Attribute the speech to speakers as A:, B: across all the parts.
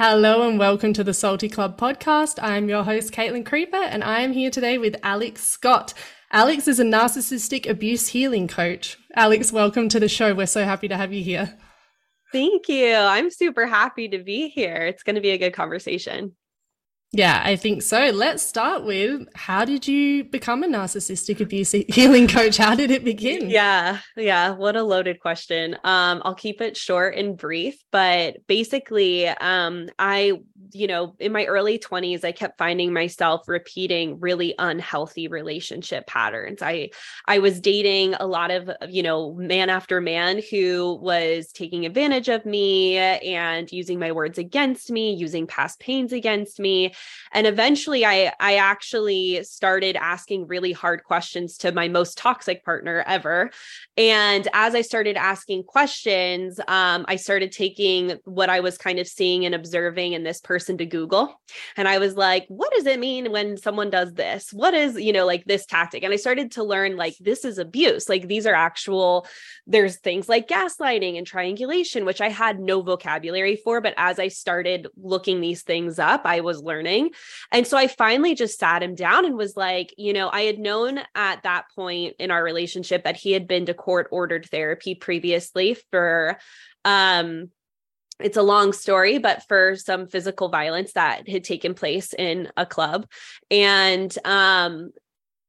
A: Hello and welcome to the Salty Club podcast. I'm your host, Caitlin Creeper, and I am here today with Alex Scot. Alex is a narcissistic abuse healing coach. Alex, welcome to the show. We're so happy to have you here.
B: Thank you. I'm super happy to be here. It's going to be a good conversation.
A: Yeah, I think so. Let's start with how did you become a narcissistic abuse healing coach? How did it begin?
B: Yeah, yeah, what a loaded question. Um I'll keep it short and brief, but basically um I you know, in my early 20s I kept finding myself repeating really unhealthy relationship patterns. I I was dating a lot of, you know, man after man who was taking advantage of me and using my words against me, using past pains against me and eventually i i actually started asking really hard questions to my most toxic partner ever and as i started asking questions um, i started taking what i was kind of seeing and observing in this person to google. And i was like what does it mean when someone does this? What is you know like this tactic? And i started to learn like this is abuse. Like these are actual there's things like gaslighting and triangulation which i had no vocabulary for but as i started looking these things up i was learning. And so I finally just sat him down and was like, you know, I had known at that point in our relationship that he had been to court ordered therapy previously for um it's a long story, but for some physical violence that had taken place in a club. And um,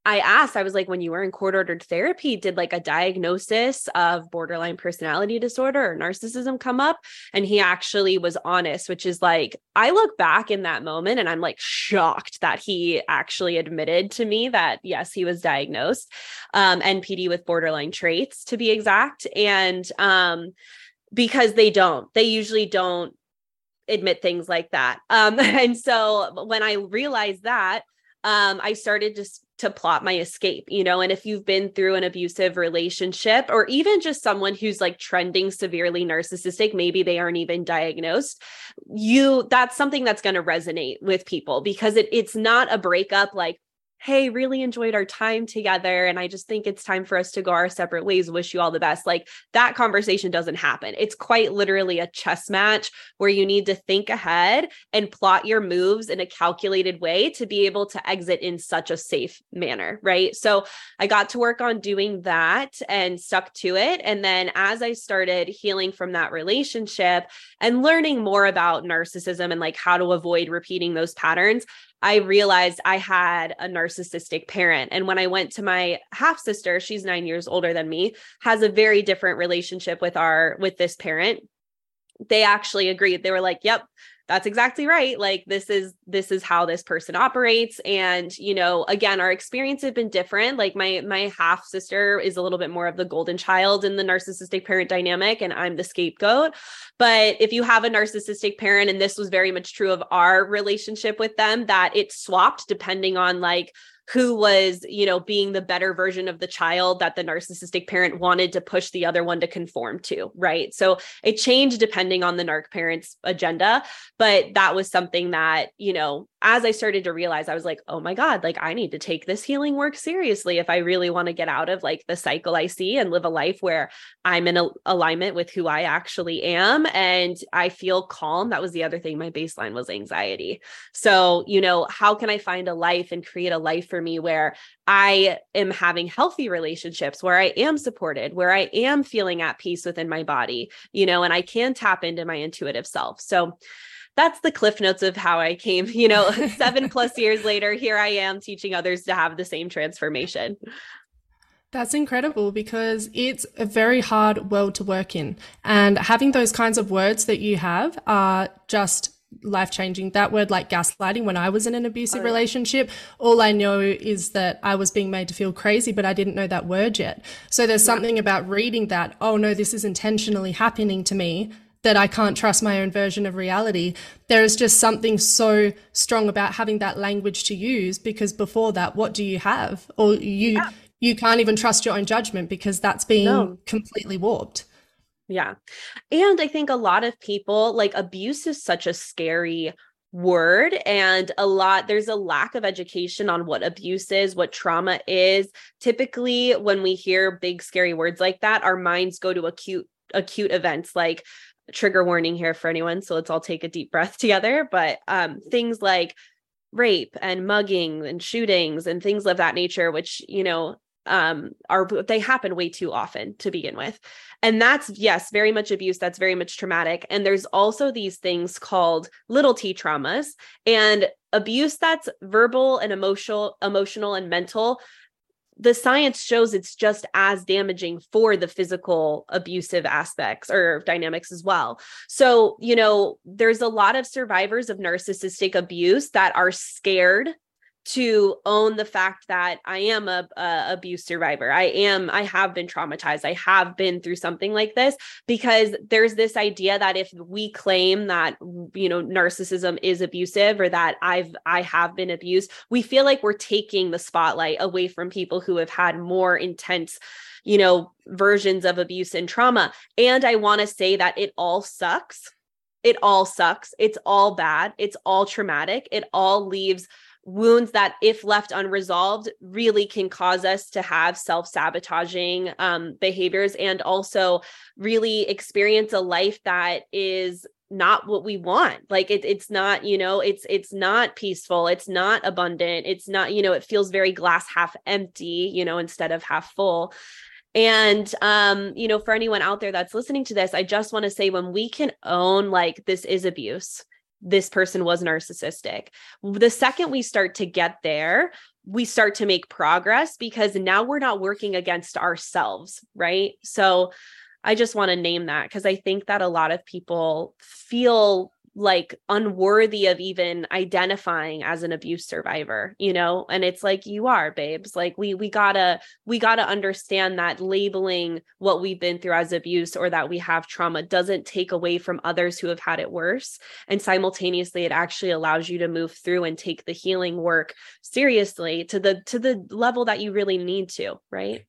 B: I asked, I was like, when you were in court ordered therapy, did like a diagnosis of borderline personality disorder or narcissism come up? And he actually was honest, which is like, I look back in that moment and I'm like shocked that he actually admitted to me that, yes, he was diagnosed, um, NPD with borderline traits to be exact. And, um, because they don't, they usually don't admit things like that. Um, and so when I realized that, um, I started just to plot my escape, you know. And if you've been through an abusive relationship or even just someone who's like trending severely narcissistic, maybe they aren't even diagnosed, you that's something that's going to resonate with people because it it's not a breakup like hey, really enjoyed our time together. And I just think it's time for us to go our separate ways. Wish you all the best. Like that conversation doesn't happen. It's quite literally a chess match where you need to think ahead and plot your moves in a calculated way to be able to exit in such a safe manner. Right. So I got to work on doing that and stuck to it. And then as I started healing from that relationship and learning more about narcissism and like how to avoid repeating those patterns, I realized I had a narcissistic parent. And when I went to my half sister, she's nine years older than me, has a very different relationship with our with this parent. They actually agreed. They were like, "Yep, that's exactly right. Like this is this is how this person operates. And you know again our experience have been different. Like my my half sister is a little bit more of the golden child in the narcissistic parent dynamic and i'm the scapegoat. But if you have a narcissistic parent and this was very much true of our relationship with them that it swapped depending on like who was, you know, being the better version of the child that the narcissistic parent wanted to push the other one to conform to, right? So it changed depending on the narc parent's agenda, but that was something that, you know, as I started to realize, I was like, oh my God, like I need to take this healing work seriously if I really want to get out of like the cycle I see and live a life where I'm in a- alignment with who I actually am and I feel calm. That was the other thing. My baseline was anxiety. So, you know, how can I find a life and create a life for me where I am having healthy relationships, where I am supported, where I am feeling at peace within my body, you know, and I can tap into my intuitive self. So, that's the cliff notes of how I came, you know, seven plus years later, here I am teaching others to have the same transformation.
A: That's incredible because it's a very hard world to work in. And having those kinds of words that you have are just life changing. That word, like gaslighting, when I was in an abusive oh, yeah. relationship, all I know is that I was being made to feel crazy, but I didn't know that word yet. So there's yeah. something about reading that, oh no, this is intentionally happening to me that I can't trust my own version of reality. There is just something so strong about having that language to use because before that, what do you have? Or you yeah. you can't even trust your own judgment because that's being no. completely warped.
B: Yeah. And I think a lot of people like abuse is such a scary word and a lot there's a lack of education on what abuse is what trauma is typically when we hear big scary words like that our minds go to acute acute events like trigger warning here for anyone so let's all take a deep breath together but um things like rape and mugging and shootings and things of that nature which you know um are they happen way too often to begin with. And that's yes very much abuse that's very much traumatic. And there's also these things called little t traumas. And abuse that's verbal and emotional emotional and mental the science shows it's just as damaging for the physical abusive aspects or dynamics as well. So, you know, there's a lot of survivors of narcissistic abuse that are scared to own the fact that I am a, a, abuse survivor. I am I have been traumatized. I have been through something like this because there's this idea that if we claim that you know narcissism is abusive or that I've I have been abused, we feel like we're taking the spotlight away from people who have had more intense you know versions of abuse and trauma. And I want to say that it all sucks. It all sucks. It's all bad. It's all traumatic. It all leaves wounds that if left unresolved really can cause us to have self-sabotaging um, behaviors and also really experience a life that is not what we want. Like it, it's not you know it's it's not peaceful it's not abundant it's not you know it feels very glass half empty you know instead of half full. And um you know for anyone out there that's listening to this i just want to say when we can own like this is abuse this person was narcissistic. The second we start to get there, we start to make progress because now we're not working against ourselves, right? So I just want to name that because I think that a lot of people feel like unworthy of even identifying as an abuse survivor you know? And it's like you are babes. Like we we gotta we gotta understand that labeling what we've been through as abuse or that we have trauma doesn't take away from others who have had it worse. And simultaneously it actually allows you to move through and take the healing work seriously to the to the level that you really need to right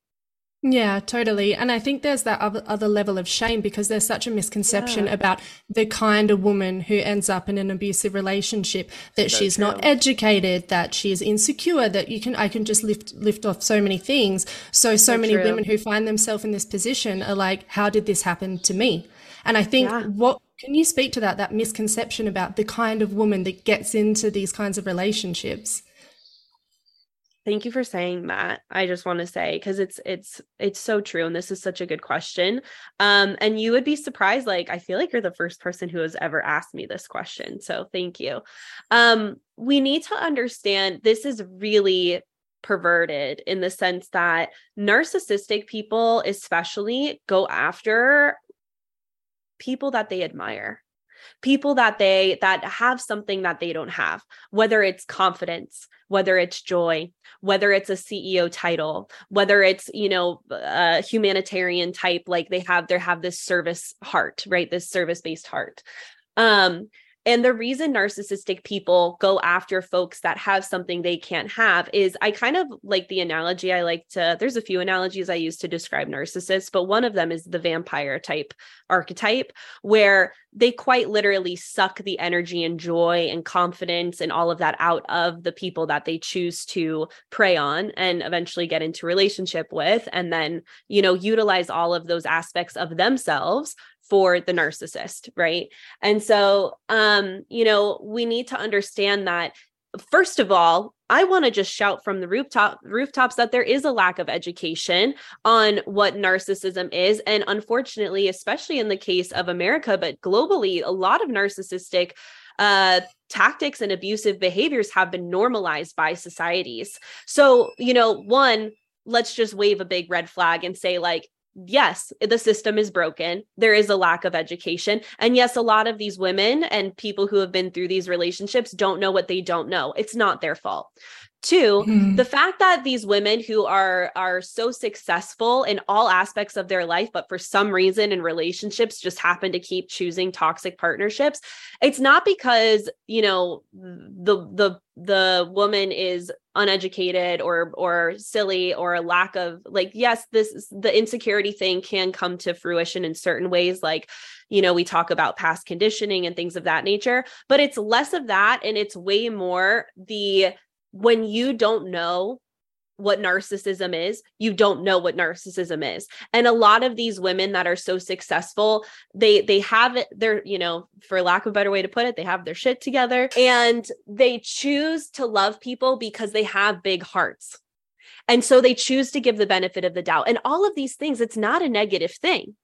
A: yeah, totally. And I think there's that other, other level of shame because there's such a misconception yeah. about the kind of woman who ends up in an abusive relationship that so she's true. not educated, that she's insecure, that you can, I can just lift, lift off so many things. So, so, so many true. women who find themselves in this position are like, how did this happen to me? And I think yeah. what, can you speak to that, that misconception about the kind of woman that gets into these kinds of relationships?
B: Thank you for saying that. I just want to say because it's it's it's so true and this is such a good question. Um and you would be surprised like I feel like you're the first person who has ever asked me this question. So thank you. Um we need to understand this is really perverted in the sense that narcissistic people especially go after people that they admire people that they that have something that they don't have whether it's confidence whether it's joy whether it's a ceo title whether it's you know a humanitarian type like they have they have this service heart right? This service based heart. Um and the reason narcissistic people go after folks that have something they can't have is I kind of like the analogy I like to, there's a few analogies I use to describe narcissists, but one of them is the vampire type archetype, where they quite literally suck the energy and joy and confidence and all of that out of the people that they choose to prey on and eventually get into relationship with. And then, you know, utilize all of those aspects of themselves for the narcissist, right? And so, um, you know, we need to understand that first of all, I want to just shout from the rooftop rooftops that there is a lack of education on what narcissism is and unfortunately, especially in the case of America, but globally, a lot of narcissistic uh, tactics and abusive behaviors have been normalized by societies. So, you know, one, let's just wave a big red flag and say like yes, the system is broken. There is a lack of education. And yes, a lot of these women and people who have been through these relationships don't know what they don't know. It's not their fault. Two, mm-hmm. the fact that these women who are are so successful in all aspects of their life, but for some reason in relationships just happen to keep choosing toxic partnerships, it's not because, you know, the the the woman is uneducated or or silly or a lack of like yes this the insecurity thing can come to fruition in certain ways like you know we talk about past conditioning and things of that nature but it's less of that and it's way more the when you don't know what narcissism is, you don't know what narcissism is. And a lot of these women that are so successful, they they have it they're, you know, for lack of a better way to put it, they have their shit together and they choose to love people because they have big hearts. And so they choose to give the benefit of the doubt. And all of these things, it's not a negative thing.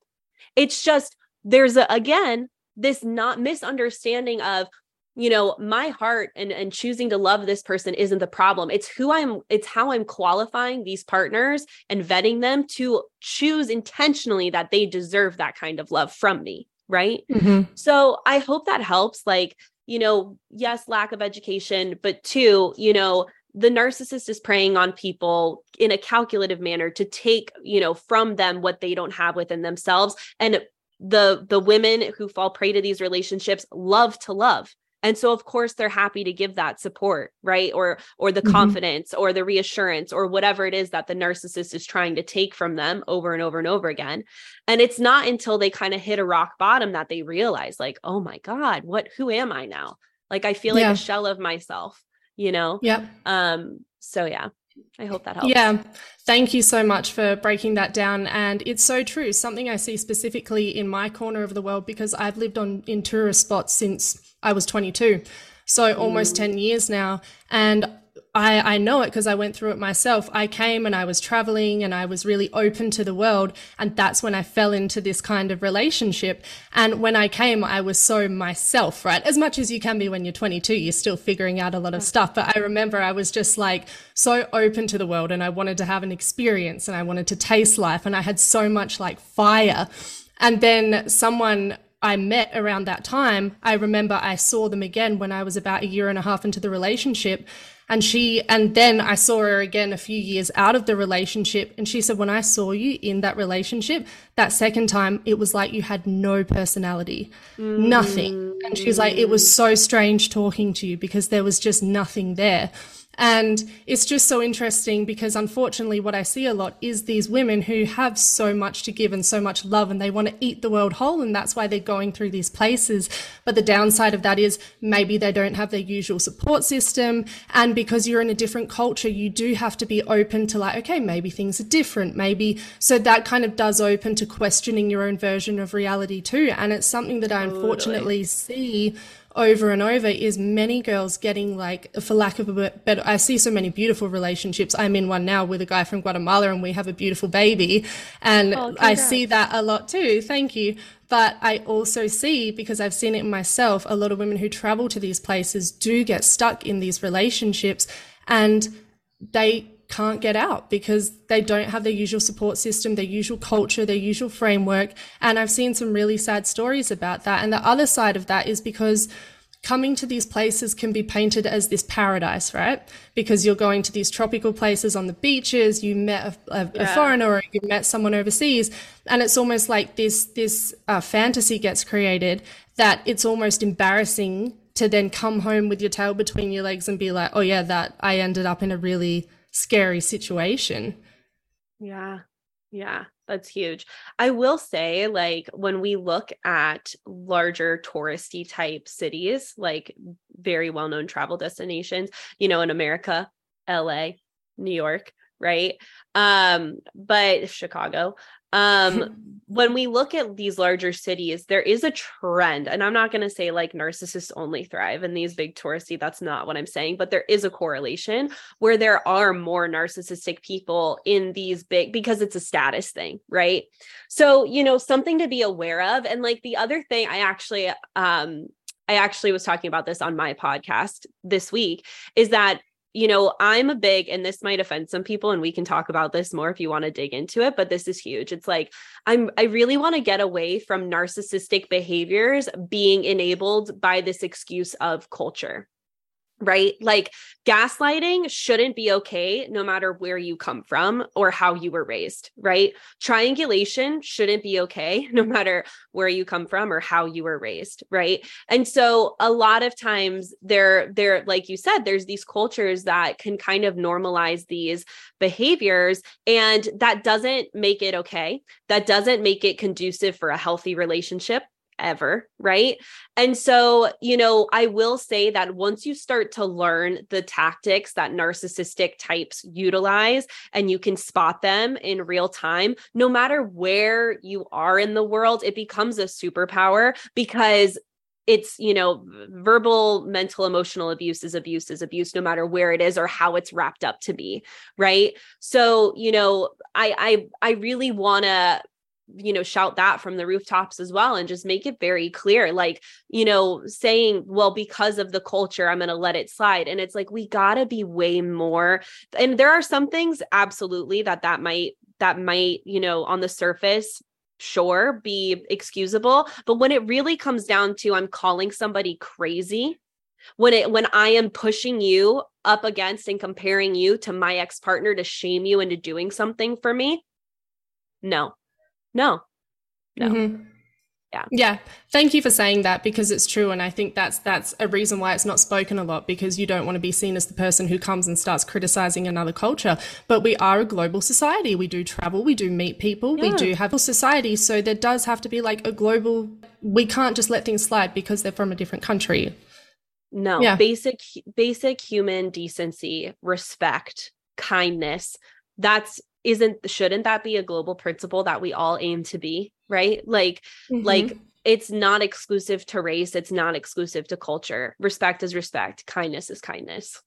B: It's just there's a again this not misunderstanding of you know my heart and and choosing to love this person isn't the problem. It's who i'm it's how i'm qualifying these partners and vetting them to choose intentionally that they deserve that kind of love from me right? Mm-hmm. so i hope that helps like you know yes lack of education but two you know the narcissist is preying on people in a calculative manner to take you know from them what they don't have within themselves. And the the women who fall prey to these relationships love to love and so of course they're happy to give that support right? Or or the mm-hmm. confidence or the reassurance or whatever it is that the narcissist is trying to take from them over and over and over again. And it's not until they kind of hit a rock bottom that they realize like oh my god what who am i now? Like i feel like yeah. a shell of myself you know?
A: Yeah
B: um so yeah I hope that helps.
A: Yeah. Thank you so much for breaking that down. And it's so true. Something I see specifically in my corner of the world because I've lived on in tourist spots since I was 22. So almost mm. 10 years now. And I, I know it because I went through it myself. I came and I was traveling and I was really open to the world. And that's when I fell into this kind of relationship. And when I came, I was so myself, right? As much as you can be when you're 22, you're still figuring out a lot of stuff. But I remember I was just like so open to the world and I wanted to have an experience and I wanted to taste life. And I had so much like fire. And then someone I met around that time, I remember I saw them again when I was about a year and a half into the relationship. And she, and then I saw her again a few years out of the relationship. And she said, when I saw you in that relationship, that second time, it was like you had no personality, mm. nothing. And she's like, it was so strange talking to you because there was just nothing there. And it's just so interesting because unfortunately, what I see a lot is these women who have so much to give and so much love and they want to eat the world whole. And that's why they're going through these places. But the downside of that is maybe they don't have their usual support system. And because you're in a different culture, you do have to be open to like, okay, maybe things are different. Maybe so that kind of does open to questioning your own version of reality too. And it's something that I unfortunately see over and over is many girls getting like, for lack of a better, I see so many beautiful relationships. I'm in one now with a guy from Guatemala and we have a beautiful baby. And oh, I see that a lot too. Thank you. But I also see, because I've seen it myself, a lot of women who travel to these places do get stuck in these relationships and they can't get out because they don't have their usual support system, their usual culture, their usual framework. And I've seen some really sad stories about that. And the other side of that is because coming to these places can be painted as this paradise, right? Because you're going to these tropical places on the beaches, you met a, a, yeah. a foreigner or you met someone overseas, and it's almost like this this uh, fantasy gets created that it's almost embarrassing to then come home with your tail between your legs and be like, oh yeah, that I ended up in a really scary situation.
B: Yeah. Yeah, that's huge. I will say, like, when we look at larger touristy type cities, like very well known travel destinations, you know, in America, LA, New York, right? Um, but Chicago, um when we look at these larger cities there is a trend and i'm not going to say like narcissists only thrive in these big touristy that's not what i'm saying but there is a correlation where there are more narcissistic people in these big because it's a status thing right so you know something to be aware of and like the other thing i actually um I actually was talking about this on my podcast this week is that you know, I'm a big, and this might offend some people, and we can talk about this more if you want to dig into it, but this is huge. It's like, I'm, I really want to get away from narcissistic behaviors being enabled by this excuse of culture. Right? Like gaslighting shouldn't be okay no matter where you come from or how you were raised, right? Triangulation shouldn't be okay no matter where you come from or how you were raised, right? And so a lot of times there there like you said there's these cultures that can kind of normalize these behaviors and that doesn't make it okay. That doesn't make it conducive for a healthy relationship ever, right? And so, you know, I will say that once you start to learn the tactics that narcissistic types utilize and you can spot them in real time, no matter where you are in the world, it becomes a superpower because it's you know verbal mental emotional abuse is abuse is abuse no matter where it is or how it's wrapped up to be right so you know i i i really want to you know shout that from the rooftops as well and just make it very clear like you know saying well because of the culture i'm going to let it slide. And it's like we got to be way more and there are some things absolutely that that might that might you know on the surface sure be excusable but when it really comes down to i'm calling somebody crazy when it when i am pushing you up against and comparing you to my ex-partner to shame you into doing something for me no no. No. Mm-hmm.
A: yeah. Yeah. Thank you for saying that because it's true and i think that's that's a reason why it's not spoken a lot because you don't want to be seen as the person who comes and starts criticizing another culture. But we are a global society. We do travel. We do meet people. Yeah. we do have a society. So there does have to be like a global we can't just let things slide because they're from a different country.
B: No. Yeah. basic basic human decency respect kindness that's isn't shouldn't that be a global principle that we all aim to be right like mm-hmm. like it's not exclusive to race it's not exclusive to culture respect is respect kindness is kindness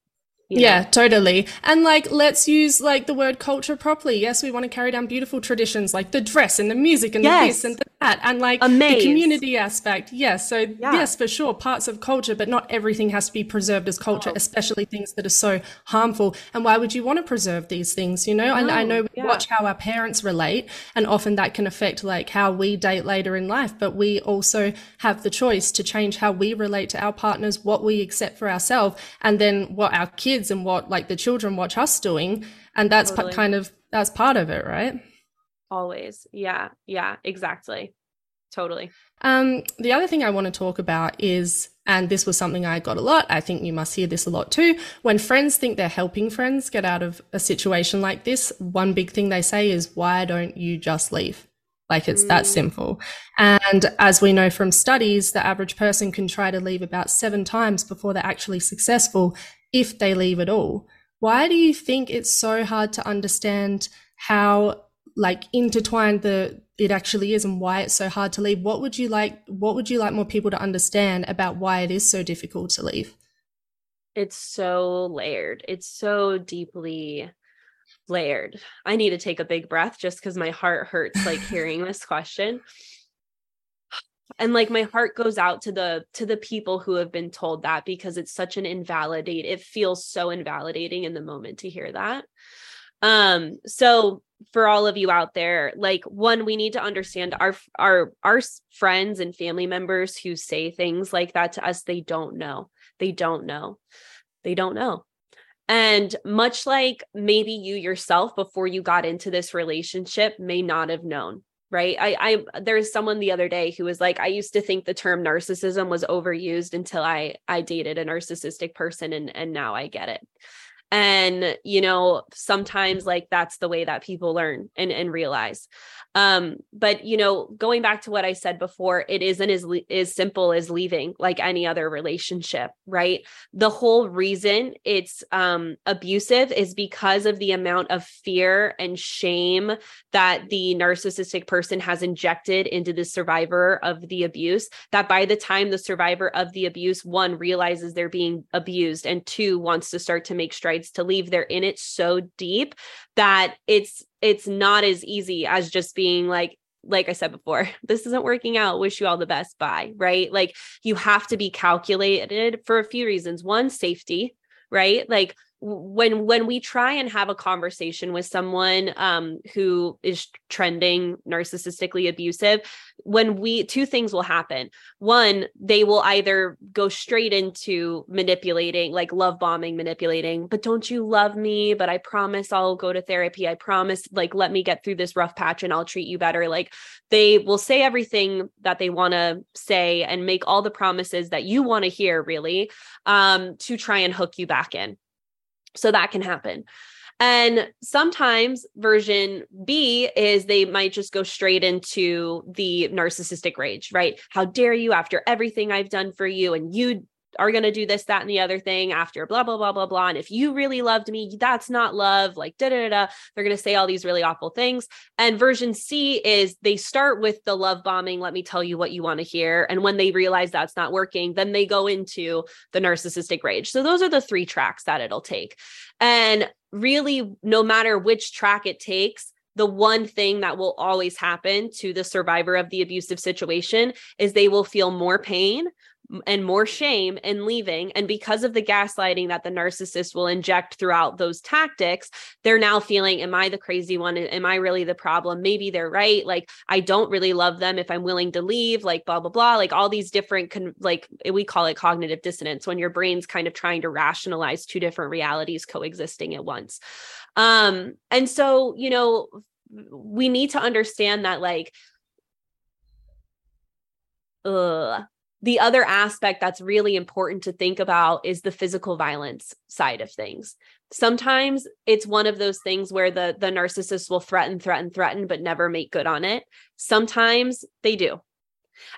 A: yeah, totally. And like, let's use like the word culture properly. Yes, we want to carry down beautiful traditions like the dress and the music and yes. the this and the that and like Amazed. the community aspect. Yes. So yeah. yes, for sure, parts of culture, but not everything has to be preserved as culture, oh. especially things that are so harmful. And why would you want to preserve these things? You know, no, and I know we yeah. watch how our parents relate and often that can affect like how we date later in life, but we also have the choice to change how we relate to our partners, what we accept for ourselves, and then what our kids kids and what like the children watch us doing and that's totally. p- kind of that's part of it right
B: always yeah yeah exactly totally
A: um the other thing i want to talk about is and this was something i got a lot i think you must hear this a lot too when friends think they're helping friends get out of a situation like this one big thing they say is why don't you just leave like it's mm. that simple. And as we know from studies, the average person can try to leave about seven times before they're actually successful if they leave at all. Why do you think it's so hard to understand how like intertwined the it actually is and why it's so hard to leave? What would you like what would you like more people to understand about why it is so difficult to leave?
B: It's so layered. It's so deeply layered. I need to take a big breath just because my heart hurts like hearing this question and like my heart goes out to the to the people who have been told that because it's such an invalidate it feels so invalidating in the moment to hear that um so for all of you out there like one we need to understand our our our friends and family members who say things like that to us they don't know. They don't know. They don't know. And much like maybe you yourself before you got into this relationship may not have known right? I i there's someone the other day who was like i used to think the term narcissism was overused until i i dated a narcissistic person and and now i get it and you know sometimes like that's the way that people learn and and realize um but you know going back to what i said before it isn't as as simple as leaving like any other relationship right? The whole reason it's um abusive is because of the amount of fear and shame that the narcissistic person has injected into the survivor of the abuse that by the time the survivor of the abuse one realizes they're being abused and two wants to start to make strides to leave they're in it so deep that it's it's not as easy as just being like like I said before, this isn't working out. Wish you all the best. Bye. Right. Like you have to be calculated for a few reasons. One, safety, right? Like when when we try and have a conversation with someone um who is trending narcissistically abusive when we two things will happen. One they will either go straight into manipulating like love bombing manipulating but don't you love me? But i promise i'll go to therapy. I promise like let me get through this rough patch and i'll treat you better. Like they will say everything that they want to say and make all the promises that you want to hear really um to try and hook you back in so that can happen. And sometimes version B is they might just go straight into the narcissistic rage, right? How dare you after everything I've done for you and you are going to do this, that, and the other thing after blah, blah, blah, blah, blah. And if you really loved me, that's not love, like da da da. They're going to say all these really awful things. And version C is they start with the love bombing. Let me tell you what you want to hear. And when they realize that's not working, then they go into the narcissistic rage. So those are the three tracks that it'll take. And really, no matter which track it takes, the one thing that will always happen to the survivor of the abusive situation is they will feel more pain and more shame in leaving. And because of the gaslighting that the narcissist will inject throughout those tactics, they're now feeling, Am I the crazy one? Am I really the problem? Maybe they're right. Like, I don't really love them if I'm willing to leave, like, blah, blah, blah. Like, all these different, con- like, we call it cognitive dissonance when your brain's kind of trying to rationalize two different realities coexisting at once. Um, and so, you know, we need to understand that, like, ugh, the other aspect that's really important to think about is the physical violence side of things. Sometimes it's one of those things where the the narcissist will threaten threaten threaten but never make good on it. Sometimes they do.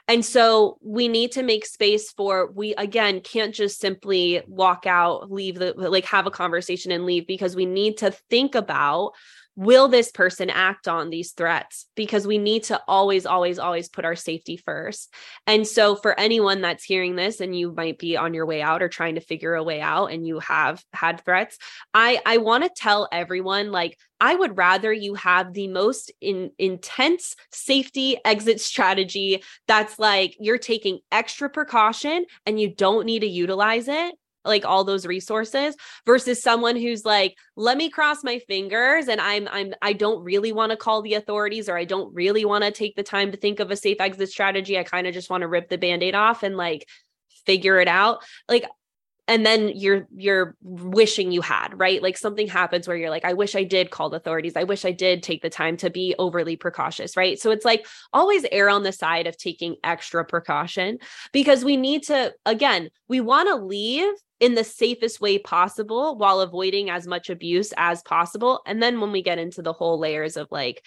B: And so we need to make space for we again can't just simply walk out leave the like have a conversation and leave because we need to think about will this person act on these threats? Because we need to always always always put our safety first. And so for anyone that's hearing this and you might be on your way out or trying to figure a way out and you have had threats i i want to tell everyone like I would rather you have the most in, intense safety exit strategy that's like you're taking extra precaution and you don't need to utilize it like all those resources versus someone who's like let me cross my fingers and i'm i'm i don't really want to call the authorities or i don't really want to take the time to think of a safe exit strategy. I kind of just want to rip the band-aid off and like figure it out. Like and then you're you're wishing you had right? Like something happens where you're like i wish i did call the authorities. I wish i did take the time to be overly precautious right? So it's like always err on the side of taking extra precaution because we need to again we want to leave in the safest way possible while avoiding as much abuse as possible and then when we get into the whole layers of like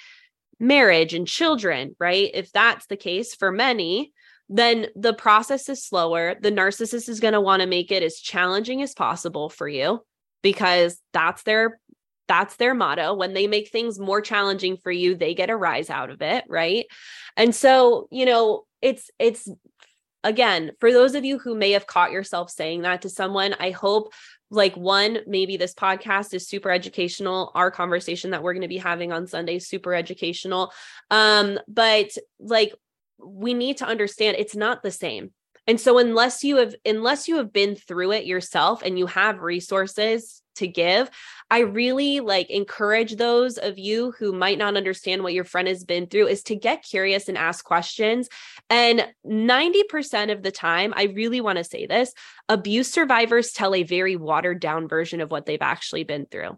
B: marriage and children right if that's the case for many then the process is slower. The narcissist is going to want to make it as challenging as possible for you because that's their that's their motto. When they make things more challenging for you, they get a rise out of it, right? And so, you know, it's it's again, for those of you who may have caught yourself saying that to someone, I hope like one maybe this podcast is super educational our conversation that we're going to be having on sunday is super educational um but like we need to understand it's not the same. And so unless you have unless you have been through it yourself and you have resources to give, I really like encourage those of you who might not understand what your friend has been through is to get curious and ask questions. And 90% of the time, I really want to say this, abuse survivors tell a very watered down version of what they've actually been through.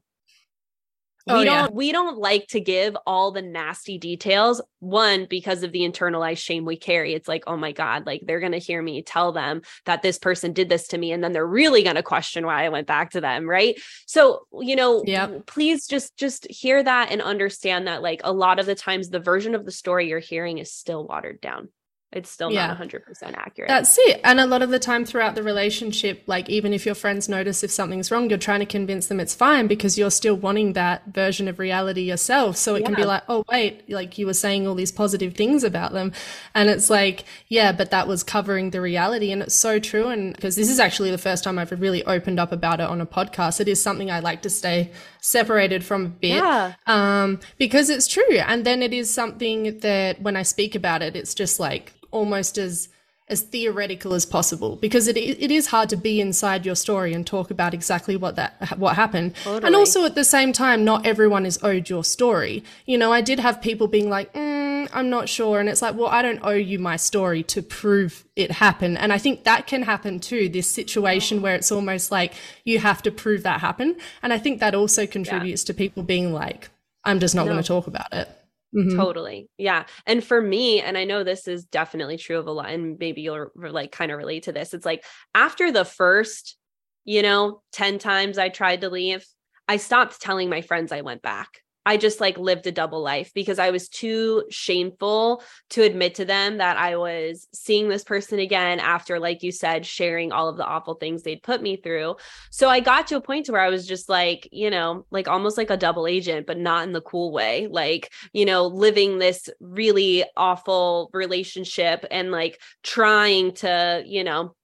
B: Oh, we don't yeah. we don't like to give all the nasty details one because of the internalized shame we carry it's like oh my god like they're going to hear me tell them that this person did this to me and then they're really going to question why I went back to them right so you know yep. please just just hear that and understand that like a lot of the times the version of the story you're hearing is still watered down it's still yeah. not 100% accurate.
A: That's it. And a lot of the time throughout the relationship, like even if your friends notice if something's wrong, you're trying to convince them it's fine because you're still wanting that version of reality yourself. So it yeah. can be like, oh, wait, like you were saying all these positive things about them. And it's like, yeah, but that was covering the reality. And it's so true. And because this is actually the first time I've really opened up about it on a podcast, it is something I like to stay separated from a bit yeah. um, because it's true. And then it is something that when I speak about it, it's just like, almost as as theoretical as possible because it it is hard to be inside your story and talk about exactly what that what happened. Totally. And also at the same time, not everyone is owed your story. You know, I did have people being like, mm, "I'm not sure," and it's like, "Well, I don't owe you my story to prove it happened." And I think that can happen too. This situation where it's almost like you have to prove that happened, and I think that also contributes yeah. to people being like, "I'm just not no. going to talk about it."
B: Mm-hmm. Totally. Yeah. And for me, and I know this is definitely true of a lot, and maybe you'll like kind of relate to this. It's like after the first, you know, 10 times I tried to leave, I stopped telling my friends I went back. I just like lived a double life because I was too shameful to admit to them that I was seeing this person again after, like you said, sharing all of the awful things they'd put me through. So I got to a point to where I was just like, you know, like almost like a double agent, but not in the cool way. Like, you know, living this really awful relationship and like trying to, you know,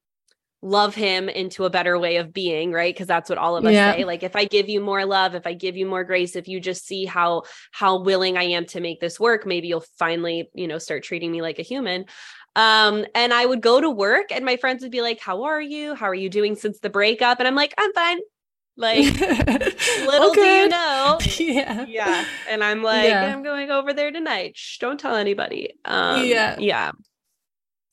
B: love him into a better way of being right? Because that's what all of us yeah. say like if i give you more love if i give you more grace if you just see how how willing i am to make this work maybe you'll finally you know start treating me like a human. Um and i would go to work and my friends would be like how are you? How are you doing since the breakup? And i'm like i'm fine. Like little okay. do you know. Yeah. Yeah. And i'm like yeah. i'm going over there tonight. Shh, don't tell anybody. Um yeah. yeah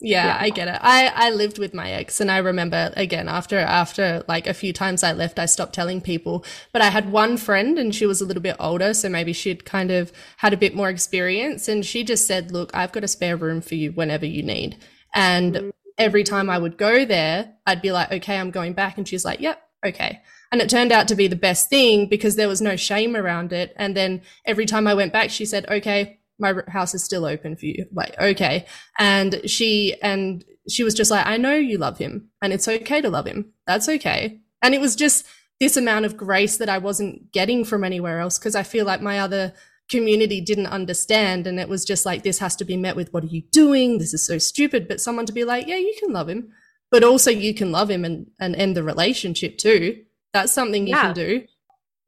A: yeah, yeah, I get it. I I lived with my ex and I remember again after after like a few times I left I stopped telling people. But I had one friend and she was a little bit older so maybe she'd kind of had a bit more experience and she just said, "Look, I've got a spare room for you whenever you need." And mm-hmm. every time I would go there, I'd be like, "Okay, I'm going back." And she's like, "Yep, okay." And it turned out to be the best thing because there was no shame around it. And then every time I went back, she said, "Okay, my house is still open for you. Like, okay. And she, and she was just like, I know you love him and it's okay to love him. That's okay. And it was just this amount of grace that I wasn't getting from anywhere else because I feel like my other community didn't understand. And it was just like, this has to be met with, what are you doing? This is so stupid. But someone to be like, yeah, you can love him, but also you can love him and, and end the relationship too. That's something you yeah. can do.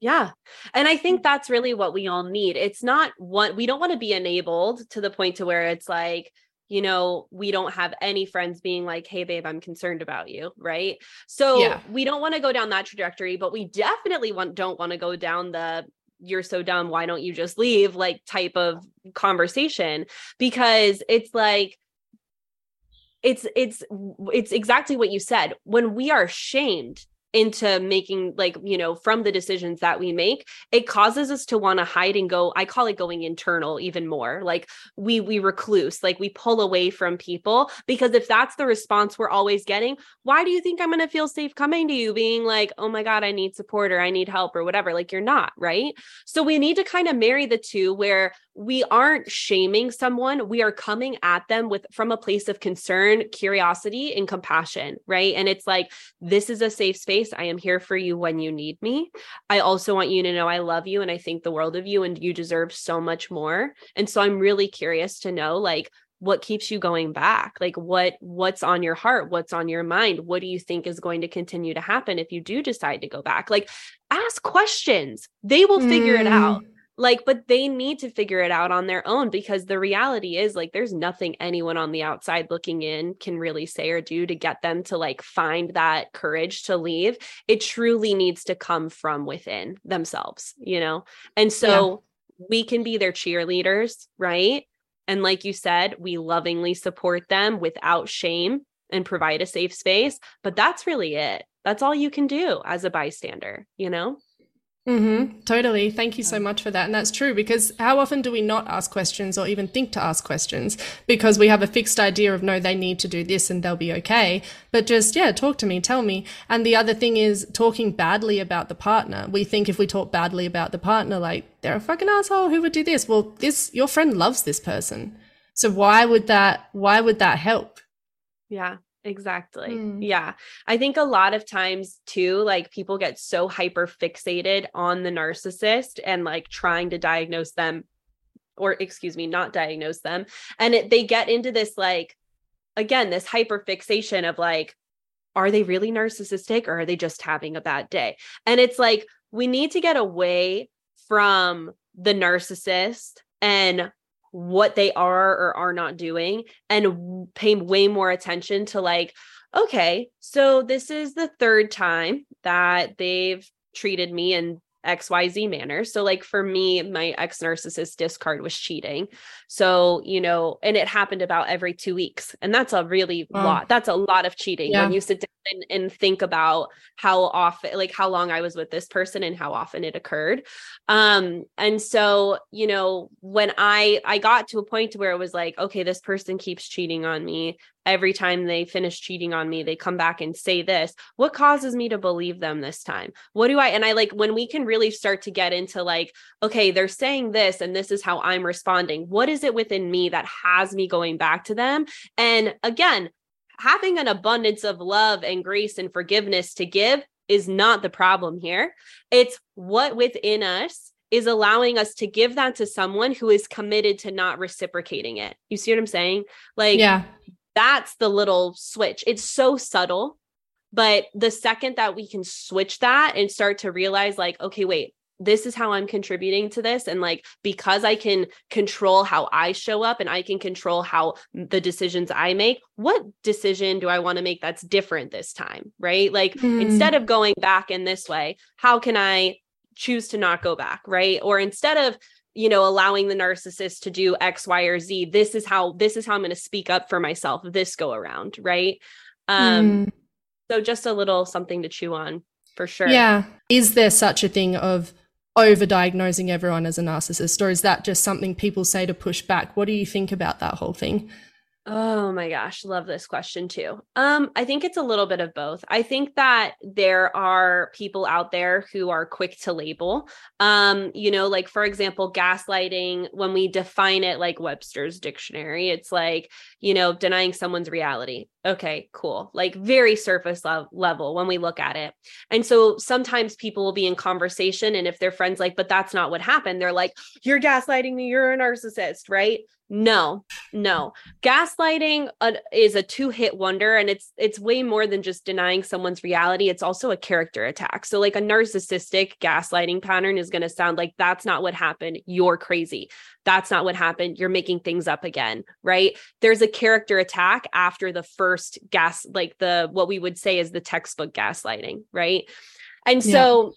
B: Yeah. And I mm. think that's really what we all need. It's not what we don't want to be enabled to the point to where it's like, you know, we don't have any friends being like, hey, babe, I'm concerned about you. Right. So yeah. we don't want to go down that trajectory, but we definitely want, don't want to go down the, you're so dumb. Why don't you just leave? Like type of conversation because it's like, it's it's it's exactly what you said when we are shamed into making like you know from the decisions that we make it causes us to want to hide and go i call it going internal even more. Like we we recluse like we pull away from people because if that's the response we're always getting why do you think i'm going to feel safe coming to you being like oh my god i need support or i need help or whatever? Like you're not right? So we need to kind of marry the two where we aren't shaming someone. We are coming at them with from a place of concern curiosity and compassion right? And it's like this is a safe space. I am here for you when you need me. I also want you to know i love you and i think the world of you and you deserve so much more. And so i'm really curious to know like what keeps you going back? Like what what's on your heart? What's on your mind? What do you think is going to continue to happen if you do decide to go back? Like ask questions. They will figure mm. it out like but they need to figure it out on their own because the reality is like there's nothing anyone on the outside looking in can really say or do to get them to like find that courage to leave. It truly needs to come from within themselves you know? And so yeah. we can be their cheerleaders right? And like you said we lovingly support them without shame and provide a safe space but that's really it. That's all you can do as a bystander you know
A: Mm-hmm. Totally. Thank you so much for that. And that's true because how often do we not ask questions or even think to ask questions because we have a fixed idea of no, they need to do this and they'll be okay. But just, yeah, talk to me, tell me. And the other thing is talking badly about the partner. We think if we talk badly about the partner, like they're a fucking asshole who would do this. Well, this, your friend loves this person. So why would that, why would that help?
B: Yeah. Exactly. Mm. Yeah. I think a lot of times too, like people get so hyper fixated on the narcissist and like trying to diagnose them or excuse me, not diagnose them. And it, they get into this like, again, this hyper fixation of like, are they really narcissistic or are they just having a bad day? And it's like, we need to get away from the narcissist and what they are or are not doing and pay way more attention to like okay so this is the third time that they've treated me in XYZ manner. So, like for me, my ex narcissist discard was cheating. So, you know, and it happened about every two weeks. And that's a really wow. lot. That's a lot of cheating yeah. when you sit down and, and, think about how often, like how long I was with this person and how often it occurred. Um, and so, you know, when I I got to a point where it was like, okay, this person keeps cheating on me every time they finish cheating on me they come back and say this what causes me to believe them this time? What do i and i like when we can really start to get into like okay they're saying this and this is how i'm responding. What is it within me that has me going back to them? And again having an abundance of love and grace and forgiveness to give is not the problem here. It's what within us is allowing us to give that to someone who is committed to not reciprocating it. You see what I'm saying? Like, yeah that's the little switch. It's so subtle, but the second that we can switch that and start to realize, like, okay, wait, this is how I'm contributing to this. And like, because I can control how I show up and I can control how the decisions I make, what decision do I want to make that's different this time? Right. Like, mm. instead of going back in this way, how can I choose to not go back? Right. Or instead of you know allowing the narcissist to do x y or z this is how this is how i'm going to speak up for myself this go around right? Um mm. so just a little something to chew on for sure.
A: Yeah. Is there such a thing of over diagnosing everyone as a narcissist or is that just something people say to push back? What do you think about that whole thing
B: Oh my gosh, love this question too. Um I think it's a little bit of both. I think that there are people out there who are quick to label. Um you know, like for example, gaslighting when we define it like Webster's dictionary, it's like, you know, denying someone's reality. Okay, cool. Like very surface le- level when we look at it. And so sometimes people will be in conversation and if their friends like, but that's not what happened, they're like, you're gaslighting me, you're a narcissist, right? No, no. Gaslighting uh, is a two-hit wonder and it's it's way more than just denying someone's reality. It's also a character attack. So like a narcissistic gaslighting pattern is going to sound like that's not what happened. You're crazy. That's not what happened. You're making things up again, right? There's a character attack after the first gas like the what we would say is the textbook gaslighting, right? And so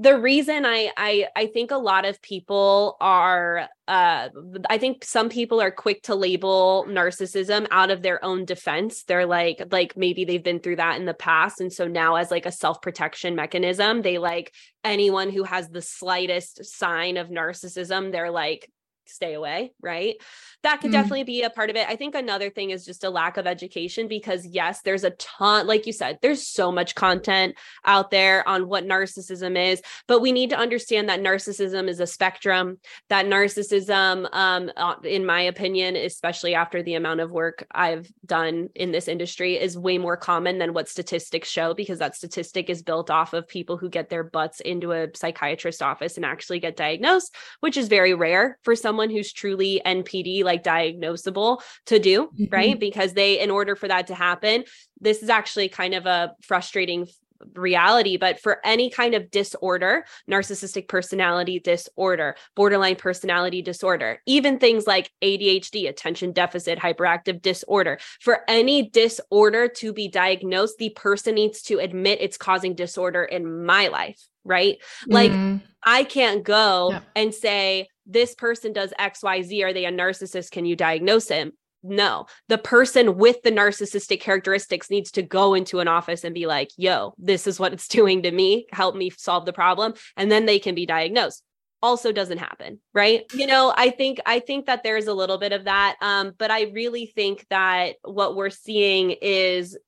B: the reason I I I think a lot of people are uh I think some people are quick to label narcissism out of their own defense. They're like like maybe they've been through that in the past and so now as like a self-protection mechanism, they like anyone who has the slightest sign of narcissism, they're like stay away, right? That could mm. definitely be a part of it. I think another thing is just a lack of education because, yes, there's a ton, like you said, there's so much content out there on what narcissism is, but we need to understand that narcissism is a spectrum, that narcissism, um, uh, in my opinion, especially after the amount of work I've done in this industry, is way more common than what statistics show because that statistic is built off of people who get their butts into a psychiatrist office and actually get diagnosed, which is very rare for someone someone who's truly NPD like diagnosable to do, mm-hmm. right? Because they in order for that to happen, this is actually kind of a frustrating reality but for any kind of disorder narcissistic personality disorder borderline personality disorder even things like ADHD attention deficit hyperactive disorder for any disorder to be diagnosed the person needs to admit it's causing disorder in my life right like mm-hmm. i can't go yeah. and say this person does XYZ. Are they a narcissist? Can you diagnose him? No, the person with the narcissistic characteristics needs to go into an office and be like, yo, this is what it's doing to me. Help me solve the problem. And then they can be diagnosed also doesn't happen right you know i think i think that there's a little bit of that um but i really think that what we're seeing is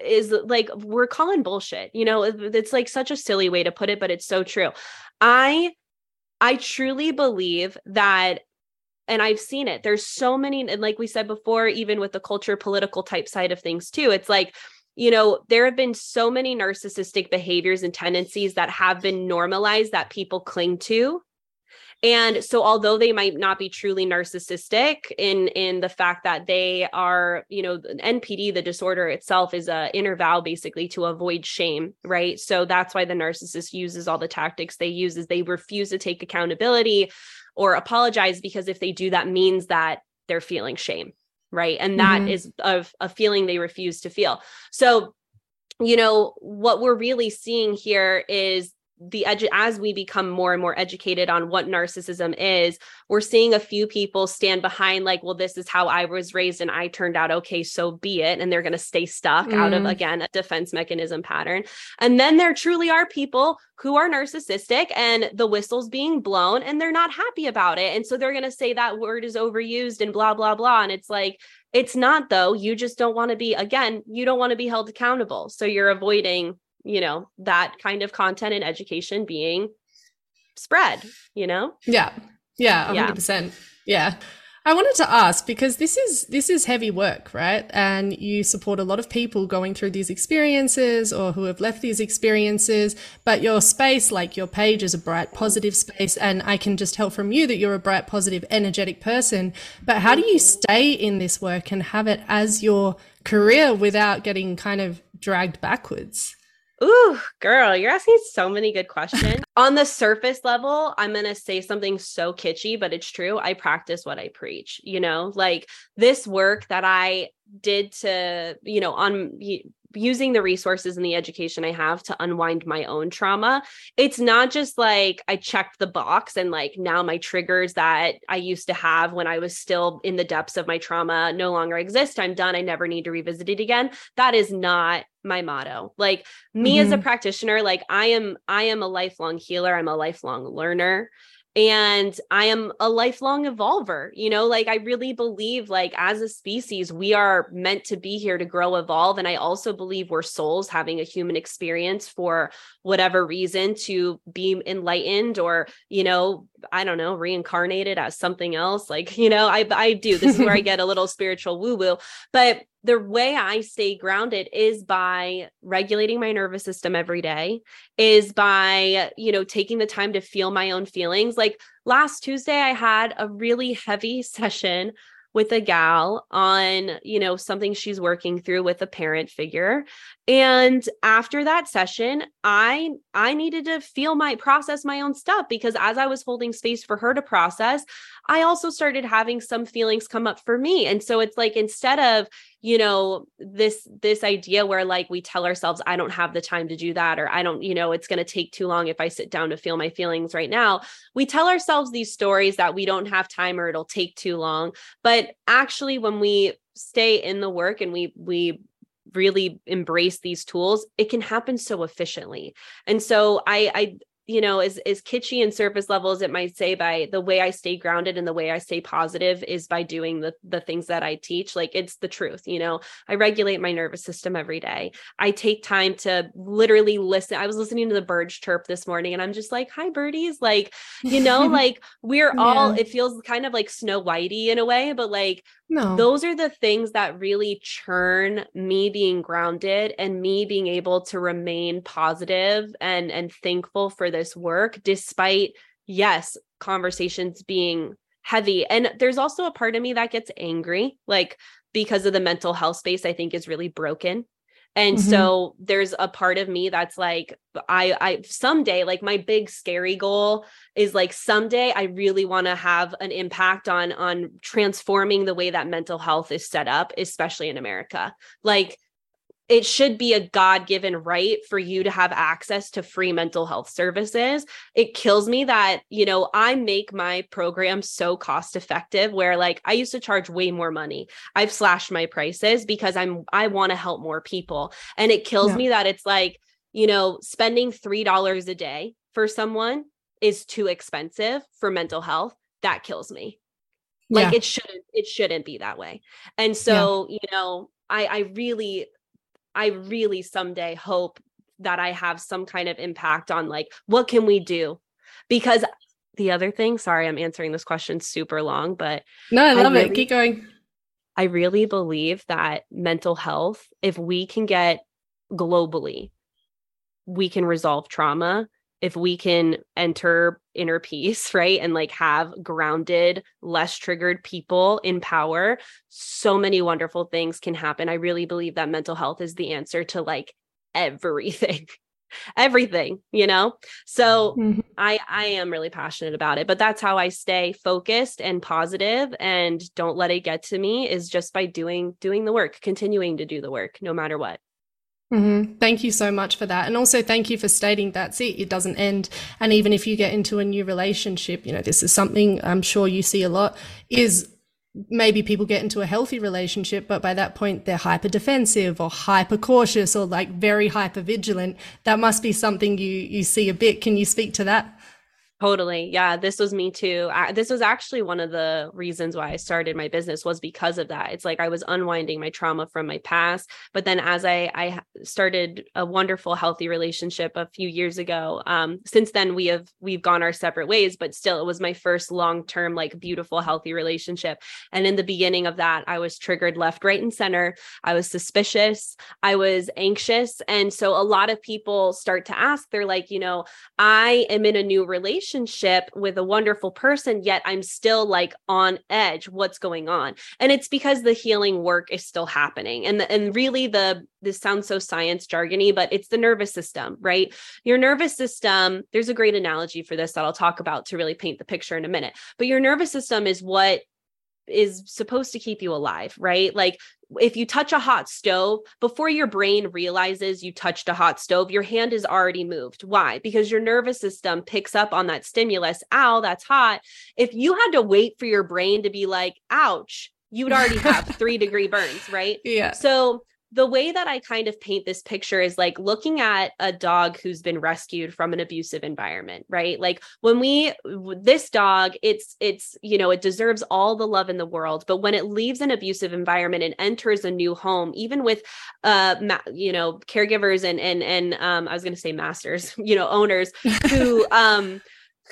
B: is like we're calling bullshit you know it's like such a silly way to put it but it's so true i I truly believe that and I've seen it. There's so many, and like we said before, even with the culture political type side of things too, it's like, you know, there have been so many narcissistic behaviors and tendencies that have been normalized that people cling to and so although they might not be truly narcissistic in in the fact that they are you know npd the disorder itself is a inner vow basically to avoid shame right? So that's why the narcissist uses all the tactics they use is they refuse to take accountability or apologize because if they do that means that they're feeling shame right? And that mm-hmm. is of a feeling they refuse to feel. So you know what we're really seeing here is the edu- as we become more and more educated on what narcissism is we're seeing a few people stand behind like well this is how i was raised and i turned out okay so be it and they're going to stay stuck mm. out of mm. again a defense mechanism pattern and then there truly are people who are narcissistic and the whistle's being blown and they're not happy about it and so they're going to say that word is overused and blah blah blah and it's like it's not though you just don't want to be again you don't want to be held accountable so you're avoiding you know that kind of content and education being spread you know?
A: Yeah. Yeah 100% yeah. yeah. I wanted to ask because this is this is heavy work right? And you support a lot of people going through these experiences or who have left these experiences but your space like your page is a bright positive space. And i can just tell from you that you're a bright positive energetic person. But how do you stay in this work and have it as your career without getting kind of dragged backwards
B: Ooh, girl, you're asking so many good questions. On the surface level, I'm going to say something so kitschy, but it's true. I practice what I preach, you know, like this work that I did to, you know, on using the resources and the education I have to unwind my own trauma. It's not just like I checked the box and like now my triggers that I used to have when I was still in the depths of my trauma no longer exist. I'm done. I never need to revisit it again. That is not my motto. Like me mm-hmm. as a mm-hmm. practitioner, like I am I am a lifelong healer. I'm a lifelong learner and i am a lifelong evolver you know like i really believe like as a species we are meant to be here to grow evolve and i also believe we're souls having a human experience for whatever reason to be enlightened or you know i don't know reincarnated as something else like you know i i do this is where i get a little spiritual woo woo but the way I stay grounded is by regulating my nervous system every day, is by, you know, taking the time to feel my own feelings. Like last Tuesday, I had a really heavy session with a gal on, you know, something she's working through with a parent figure. And after that session, I I needed to feel my process my own stuff because as I was holding space for her to process, I also started having some feelings come up for me. And so it's like instead of, you know, this this idea where like we tell ourselves I don't have the time to do that or I don't, you know, it's going to take too long if I sit down to feel my feelings right now. We tell ourselves these stories that we don't have time or it'll take too long. But actually when we stay in the work and we we really embrace these tools it can happen so efficiently and so i i you know, as as kitschy and surface level as it might say, by the way I stay grounded and the way I stay positive is by doing the the things that I teach. Like it's the truth, you know. I regulate my nervous system every day. I take time to literally listen. I was listening to the birds chirp this morning, and I'm just like, "Hi, birdies!" Like, you know, like we're yeah. all. It feels kind of like Snow Whitey in a way, but like no. Those are the things that really churn me being grounded and me being able to remain positive and and thankful for this work despite yes, conversations being heavy. And there's also a part of me that gets angry like because of the mental health space I think is really broken and mm-hmm. so there's a part of me that's like i i someday like my big scary goal is like someday i really want to have an impact on on transforming the way that mental health is set up especially in america like it should be a God given right for you to have access to free mental health services. It kills me that, you know, I make my program so cost effective where like I used to charge way more money. I've slashed my prices because I'm, I want to help more people. And it kills yeah. me that it's like, you know, spending $3 a day for someone is too expensive for mental health. That kills me. Like yeah. it shouldn't, it shouldn't be that way. And so, yeah. you know, I, I really I really someday hope that I have some kind of impact on like what can we do? Because the other thing, sorry, I'm answering this question super long, but
A: No, I love I really, it. Keep going.
B: I really believe that mental health, if we can get globally, we can resolve trauma if we can enter inner peace, right? And like have grounded, less triggered people in power, so many wonderful things can happen. I really believe that mental health is the answer to like everything. everything you know so mm-hmm. i i am really passionate about it but that's how i stay focused and positive and don't let it get to me is just by doing doing the work continuing to do the work no matter what
A: Mm-hmm. Thank you so much for that. And also thank you for stating that's it. It doesn't end. And even if you get into a new relationship, you know, this is something I'm sure you see a lot is maybe people get into a healthy relationship, but by that point they're hyper defensive or hyper cautious or like very hyper vigilant. That must be something you, you see a bit. Can you speak to that?
B: Totally. Yeah, this was me too. I, this was actually one of the reasons why I started my business was because of that. It's like I was unwinding my trauma from my past, but then as I I started a wonderful healthy relationship a few years ago, um since then we have we've gone our separate ways, but still it was my first long-term like beautiful healthy relationship. And in the beginning of that, I was triggered left, right and center. I was suspicious, I was anxious, and so a lot of people start to ask they're like, you know, I am in a new relationship relationship with a wonderful person, yet I'm still like on edge. What's going on? And it's because the healing work is still happening. And the, and really the this sounds so science jargony, but it's the nervous system, right? Your nervous system, there's a great analogy for this that I'll talk about to really paint the picture in a minute. But your nervous system is what is supposed to keep you alive, right? Like if you touch a hot stove, before your brain realizes you touched a hot stove, your hand is already moved. Why? Because your nervous system picks up on that stimulus. Ow, that's hot. If you had to wait for your brain to be like, ouch, you would already have three degree burns, right?
A: Yeah.
B: So the way that I kind of paint this picture is like looking at a dog who's been rescued from an abusive environment, right? Like when we this dog, it's it's you know, it deserves all the love in the world, but when it leaves an abusive environment and enters a new home, even with uh you know, caregivers and and and um I was going to say masters, you know, owners who um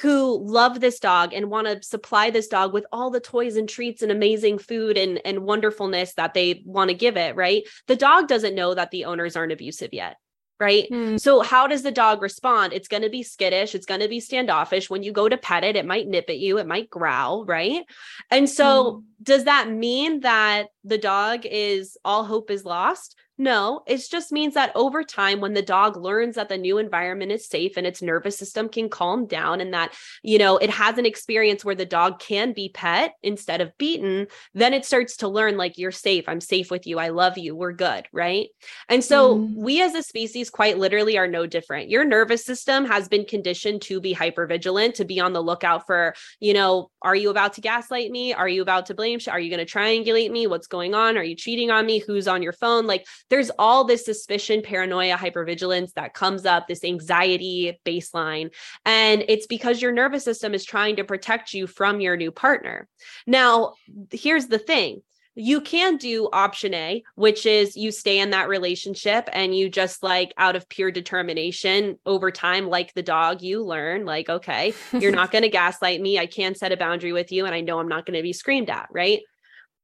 B: who love this dog and want to supply this dog with all the toys and treats and amazing food and, and wonderfulness that they want to give it, right? The dog doesn't know that the owners aren't abusive yet. Right. Mm. So, how does the dog respond? It's going to be skittish. It's going to be standoffish. When you go to pet it, it might nip at you. It might growl. Right. And so, mm. does that mean that the dog is all hope is lost? No, it just means that over time, when the dog learns that the new environment is safe and its nervous system can calm down, and that, you know, it has an experience where the dog can be pet instead of beaten, then it starts to learn, like, you're safe. I'm safe with you. I love you. We're good. Right. And so mm. we as a species, quite literally, are no different. Your nervous system has been conditioned to be hyper vigilant, to be on the lookout for, you know, are you about to gaslight me? Are you about to blame? Are you going to triangulate me? What's going on? Are you cheating on me? Who's on your phone? Like, there's all this suspicion, paranoia, hypervigilance that comes up, this anxiety baseline. And it's because your nervous system is trying to protect you from your new partner. Now, here's the thing you can do option A, which is you stay in that relationship and you just like out of pure determination over time, like the dog, you learn, like, okay, you're not going to gaslight me. I can set a boundary with you and I know I'm not going to be screamed at. Right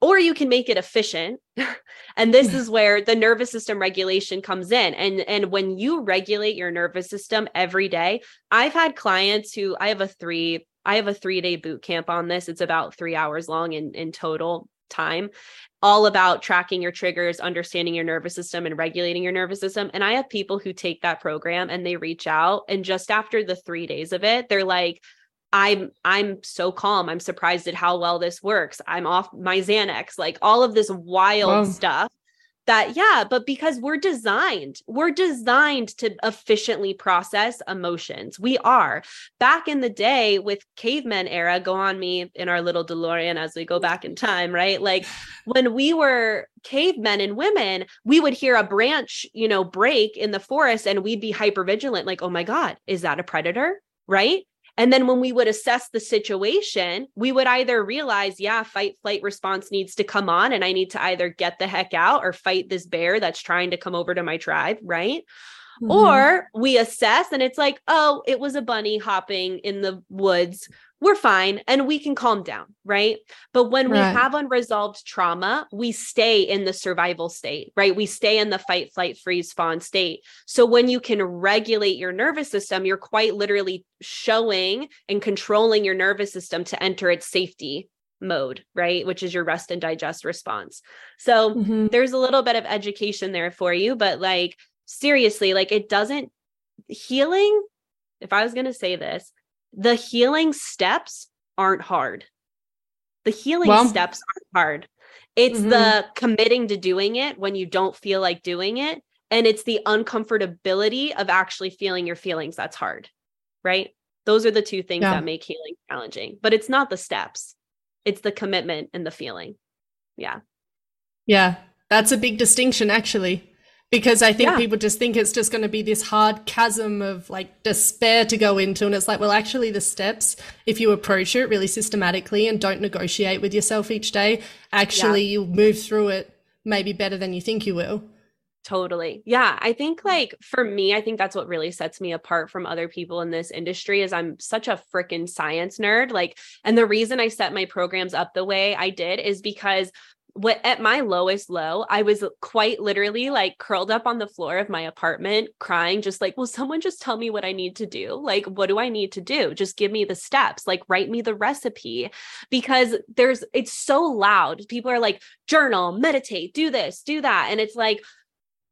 B: or you can make it efficient. And this is where the nervous system regulation comes in. And and when you regulate your nervous system every day i've had clients who i have a 3 i have a 3 day boot camp on this. It's about 3 hours long in in total time all about tracking your triggers understanding your nervous system and regulating your nervous system. And i have people who take that program and they reach out. And just after the 3 days of it they're like I'm I'm so calm. I'm surprised at how well this works. I'm off my Xanax, like all of this wild wow. stuff. That yeah, but because we're designed, we're designed to efficiently process emotions. We are. Back in the day with cavemen era, go on me in our little DeLorean as we go back in time, right? Like when we were cavemen and women, we would hear a branch, you know, break in the forest and we'd be hyper vigilant, like, oh my God, is that a predator? Right? And then when we would assess the situation, we would either realize, yeah, fight flight response needs to come on, and I need to either get the heck out or fight this bear that's trying to come over to my tribe, right? Mm-hmm. Or we assess and it's like, oh, it was a bunny hopping in the woods. We're fine and we can calm down, right? But when right. we have unresolved trauma, we stay in the survival state, right? We stay in the fight, flight, freeze, fawn state. So when you can regulate your nervous system, you're quite literally showing and controlling your nervous system to enter its safety mode, right? Which is your rest and digest response. So mm-hmm. there's a little bit of education there for you, but like seriously, like it doesn't healing, if I was going to say this, the healing steps aren't hard. The healing well, steps aren't hard. It's mm-hmm. the committing to doing it when you don't feel like doing it. And it's the uncomfortability of actually feeling your feelings that's hard, right? Those are the two things yeah. that make healing challenging, but it's not the steps, it's the commitment and the feeling. Yeah.
A: Yeah. That's a big distinction, actually because I think yeah. people just think it's just going to be this hard chasm of like despair to go into. And it's like, well, actually, the steps, if you approach it really systematically and don't negotiate with yourself each day, actually, yeah. you'll move through it maybe better than you think you will.
B: Totally. Yeah. I think like for me, I think that's what really sets me apart from other people in this industry is I'm such a freaking science nerd. Like, and the reason I set my programs up the way I did is because what at my lowest low, I was quite literally like curled up on the floor of my apartment crying, just like, will someone just tell me what I need to do? Like, what do I need to do? Just give me the steps, like, write me the recipe. Because there's, it's so loud. People are like, journal, meditate, do this, do that. And it's like,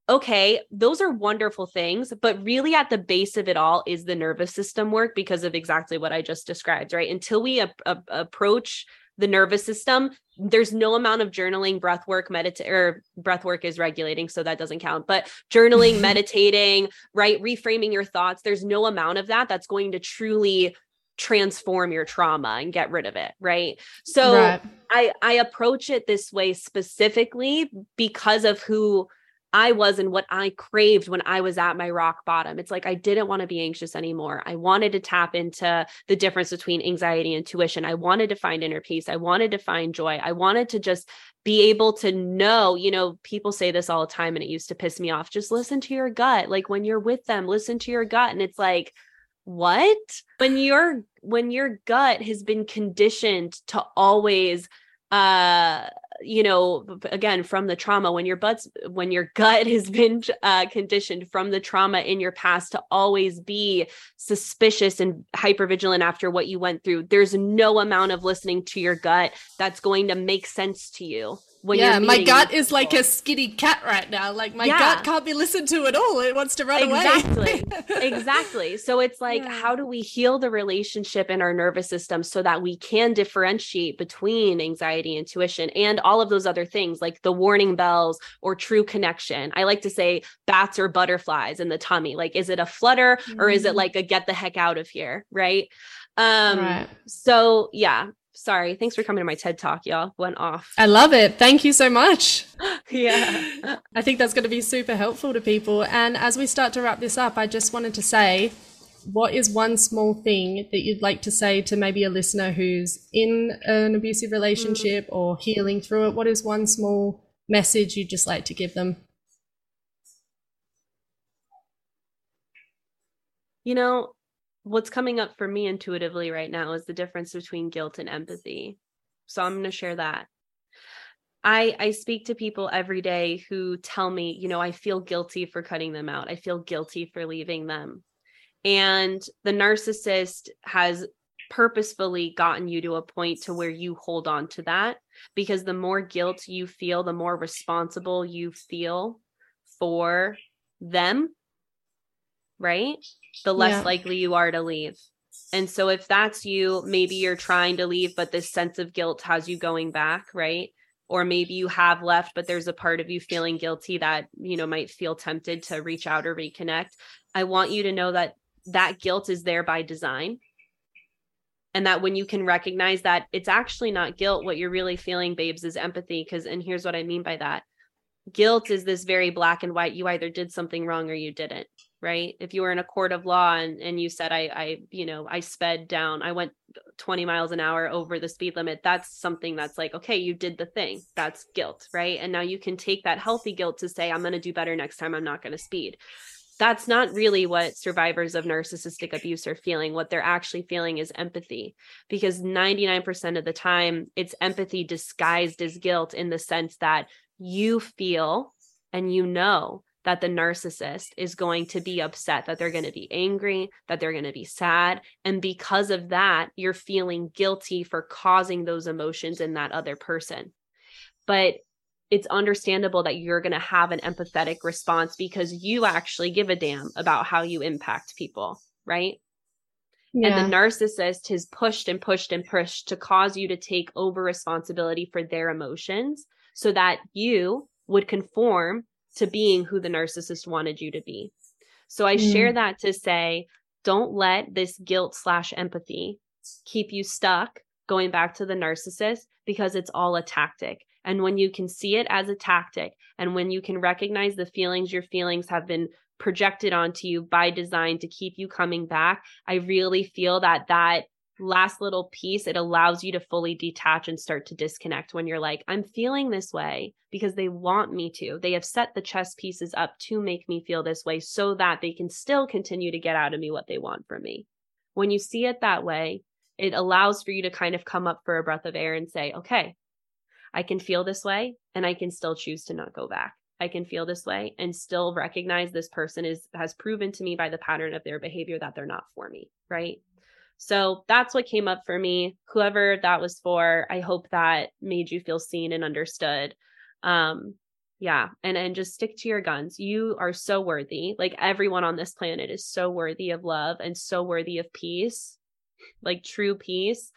B: okay, those are wonderful things, but really at the base of it all is the nervous system work because of exactly what I just described, right? Until we approach the nervous system there's no amount of journaling breath work meditate or breath work is regulating so that doesn't count but journaling meditating right reframing your thoughts there's no amount of that that's going to truly transform your trauma and get rid of it right so right. i i approach it this way specifically because of who I was and what I craved when I was at my rock bottom. It's like I didn't want to be anxious anymore. I wanted to tap into the difference between anxiety and intuition. I wanted to find inner peace. I wanted to find joy. I wanted to just be able to know, you know, people say this all the time and it used to piss me off. Just listen to your gut. Like when you're with them, listen to your gut. And it's like, what? When your when your gut has been conditioned to always uh you know again from the trauma when your butts when your gut has been uh, conditioned from the trauma in your past to always be suspicious and hyper vigilant after what you went through there's no amount of listening to your gut that's going to make sense to you
A: when yeah, my gut is like a skitty cat right now. Like my yeah. gut can't be listened to at all. It wants to run
B: exactly. away. exactly. exactly. So it's like, yeah. how do we heal the relationship in our nervous system so that we can differentiate between anxiety, intuition, and all of those other things like the warning bells or true connection? I like to say bats or butterflies in the tummy. Like, is it a flutter mm-hmm. or is it mm-hmm. like a get the heck out of here? Right. Um, right. so yeah, sorry. Thanks for coming to my TED talk, y'all. Went off.
A: I love it. Thank you so much.
B: yeah.
A: I think that's going to be super helpful to people. And as we start to wrap this up, I just wanted to say what is one small thing that you'd like to say to maybe a listener who's in an abusive relationship mm. or healing through it? What is one small message you'd just like to give them?
B: You know, what's coming up for me intuitively right now is the difference between guilt and empathy. So I'm going to share that. I I speak to people every day who tell me, you know, I feel guilty for cutting them out. I feel guilty for leaving them. And the narcissist has purposefully gotten you to a point to where you hold on to that because the more guilt you feel, the more responsible you feel for them, right? The less yeah. likely you are to leave. And so if that's you, maybe you're trying to leave, but this sense of guilt has you going back, right? Or maybe you have left, but there's a part of you feeling guilty that, you know, might feel tempted to reach out or reconnect. I want you to know that that guilt is there by design. And that when you can recognize that it's actually not guilt, what you're really feeling, babes, is empathy. Because, and here's what I mean by that guilt is this very black and white. You either did something wrong or you didn't right? If you were in a court of law and, and you said I, I you know i sped down i went 20 miles an hour over the speed limit that's something that's like okay you did the thing. That's guilt right? And now you can take that healthy guilt to say i'm going to do better next time i'm not going to speed. That's not really what survivors of narcissistic abuse are feeling. What they're actually feeling is empathy, because 99% of the time, it's empathy disguised as guilt in the sense that you feel and you know that the narcissist is going to be upset, that they're going to be angry, that they're going to be sad. And because of that, you're feeling guilty for causing those emotions in that other person. But it's understandable that you're going to have an empathetic response because you actually give a damn about how you impact people, right? Yeah. And the narcissist has pushed and pushed and pushed to cause you to take over responsibility for their emotions so that you would conform to being who the narcissist wanted you to be. So I mm. share that to say, don't let this guilt slash empathy keep you stuck going back to the narcissist because it's all a tactic. And when you can see it as a tactic, and when you can recognize the feelings your feelings have been projected onto you by design to keep you coming back, I really feel that that last little piece, it allows you to fully detach and start to disconnect when you're like, I'm feeling this way because they want me to. They have set the chess pieces up to make me feel this way so that they can still continue to get out of me what they want from me. When you see it that way, it allows for you to kind of come up for a breath of air and say, okay, I can feel this way and I can still choose to not go back. I can feel this way and still recognize this person is has proven to me by the pattern of their behavior that they're not for me, right? So that's what came up for me. Whoever that was for, I hope that made you feel seen and understood. Um, yeah, and and just stick to your guns. You are so worthy. Like everyone on this planet is so worthy of love and so worthy of peace. Like true peace.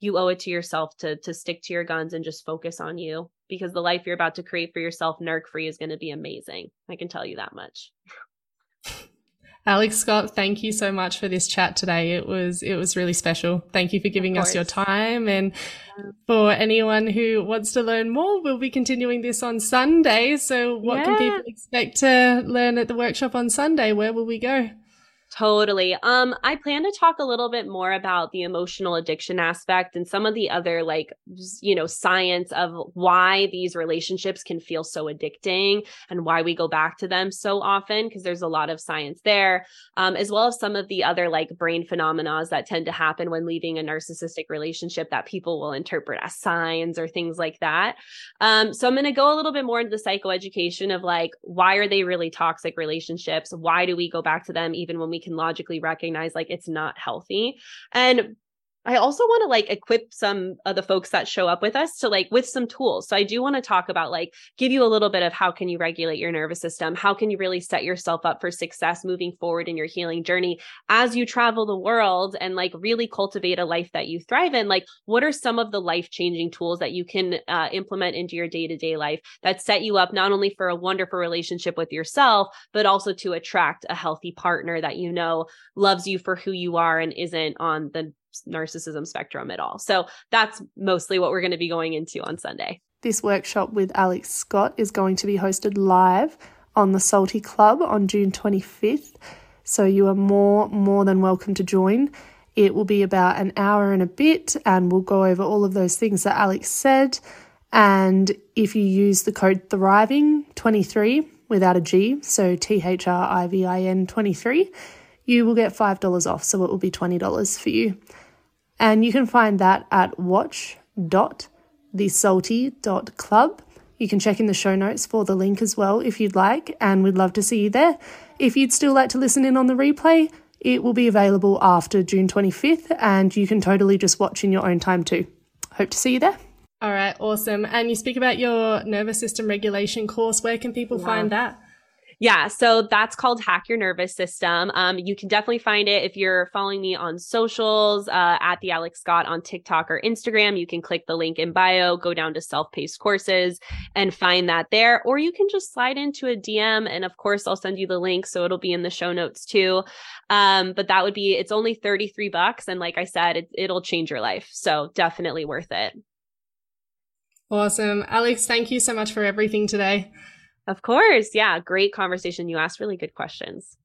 B: You owe it to yourself to to stick to your guns and just focus on you because the life you're about to create for yourself narc free is going to be amazing. I can tell you that much.
A: Alex Scot, thank you so much for this chat today. It was it was really special. Thank you for giving us your time. And for anyone who wants to learn more, we'll be continuing this on Sunday. So what yeah. can people expect to learn at the workshop on Sunday? Where will we go?
B: Totally. Um, I plan to talk a little bit more about the emotional addiction aspect and some of the other like you know science of why these relationships can feel so addicting and why we go back to them so often because there's a lot of science there, um, as well as some of the other like brain phenomena that tend to happen when leaving a narcissistic relationship that people will interpret as signs or things like that. Um, so I'm going to go a little bit more into the psychoeducation of like why are they really toxic relationships? Why do we go back to them even when we can logically recognize like it's not healthy. And I also want to like equip some of the folks that show up with us to like with some tools. So I do want to talk about like give you a little bit of how can you regulate your nervous system? How can you really set yourself up for success moving forward in your healing journey as you travel the world and like really cultivate a life that you thrive in? Like what are some of the life-changing tools that you can uh, implement into your day-to-day life that set you up not only for a wonderful relationship with yourself, but also to attract a healthy partner that you know loves you for who you are and isn't on the narcissism spectrum at all. So that's mostly what we're going to be going into on Sunday.
A: This workshop with Alex Scot is going to be hosted live on the Salty Club on June 25th. So you are more more than welcome to join. It will be about an hour and a bit and we'll go over all of those things that Alex said. And if you use the code thriving23 without a G, so T H R I V I N 23, you will get $5 off. So it will be $20 for you. And you can find that at watch.thesalty.club. You can check in the show notes for the link as well if you'd like, and we'd love to see you there. If you'd still like to listen in on the replay, it will be available after June 25th, and you can totally just watch in your own time too. Hope to see you there. All right, awesome. And you speak about your nervous system regulation course. Where can people wow. find that?
B: Yeah, so that's called Hack Your Nervous System. Um, you can definitely find it if you're following me on socials uh, at the Alex Scot on TikTok or Instagram. You can click the link in bio, go down to self paced courses, and find that there. Or you can just slide into a DM, and of course, I'll send you the link, so it'll be in the show notes too. Um, but that would be it's only thirty three bucks, and like I said, it, it'll change your life. So definitely worth it.
A: Awesome, Alex. Thank you so much for everything today.
B: Of course. Yeah. Great conversation. You asked really good questions.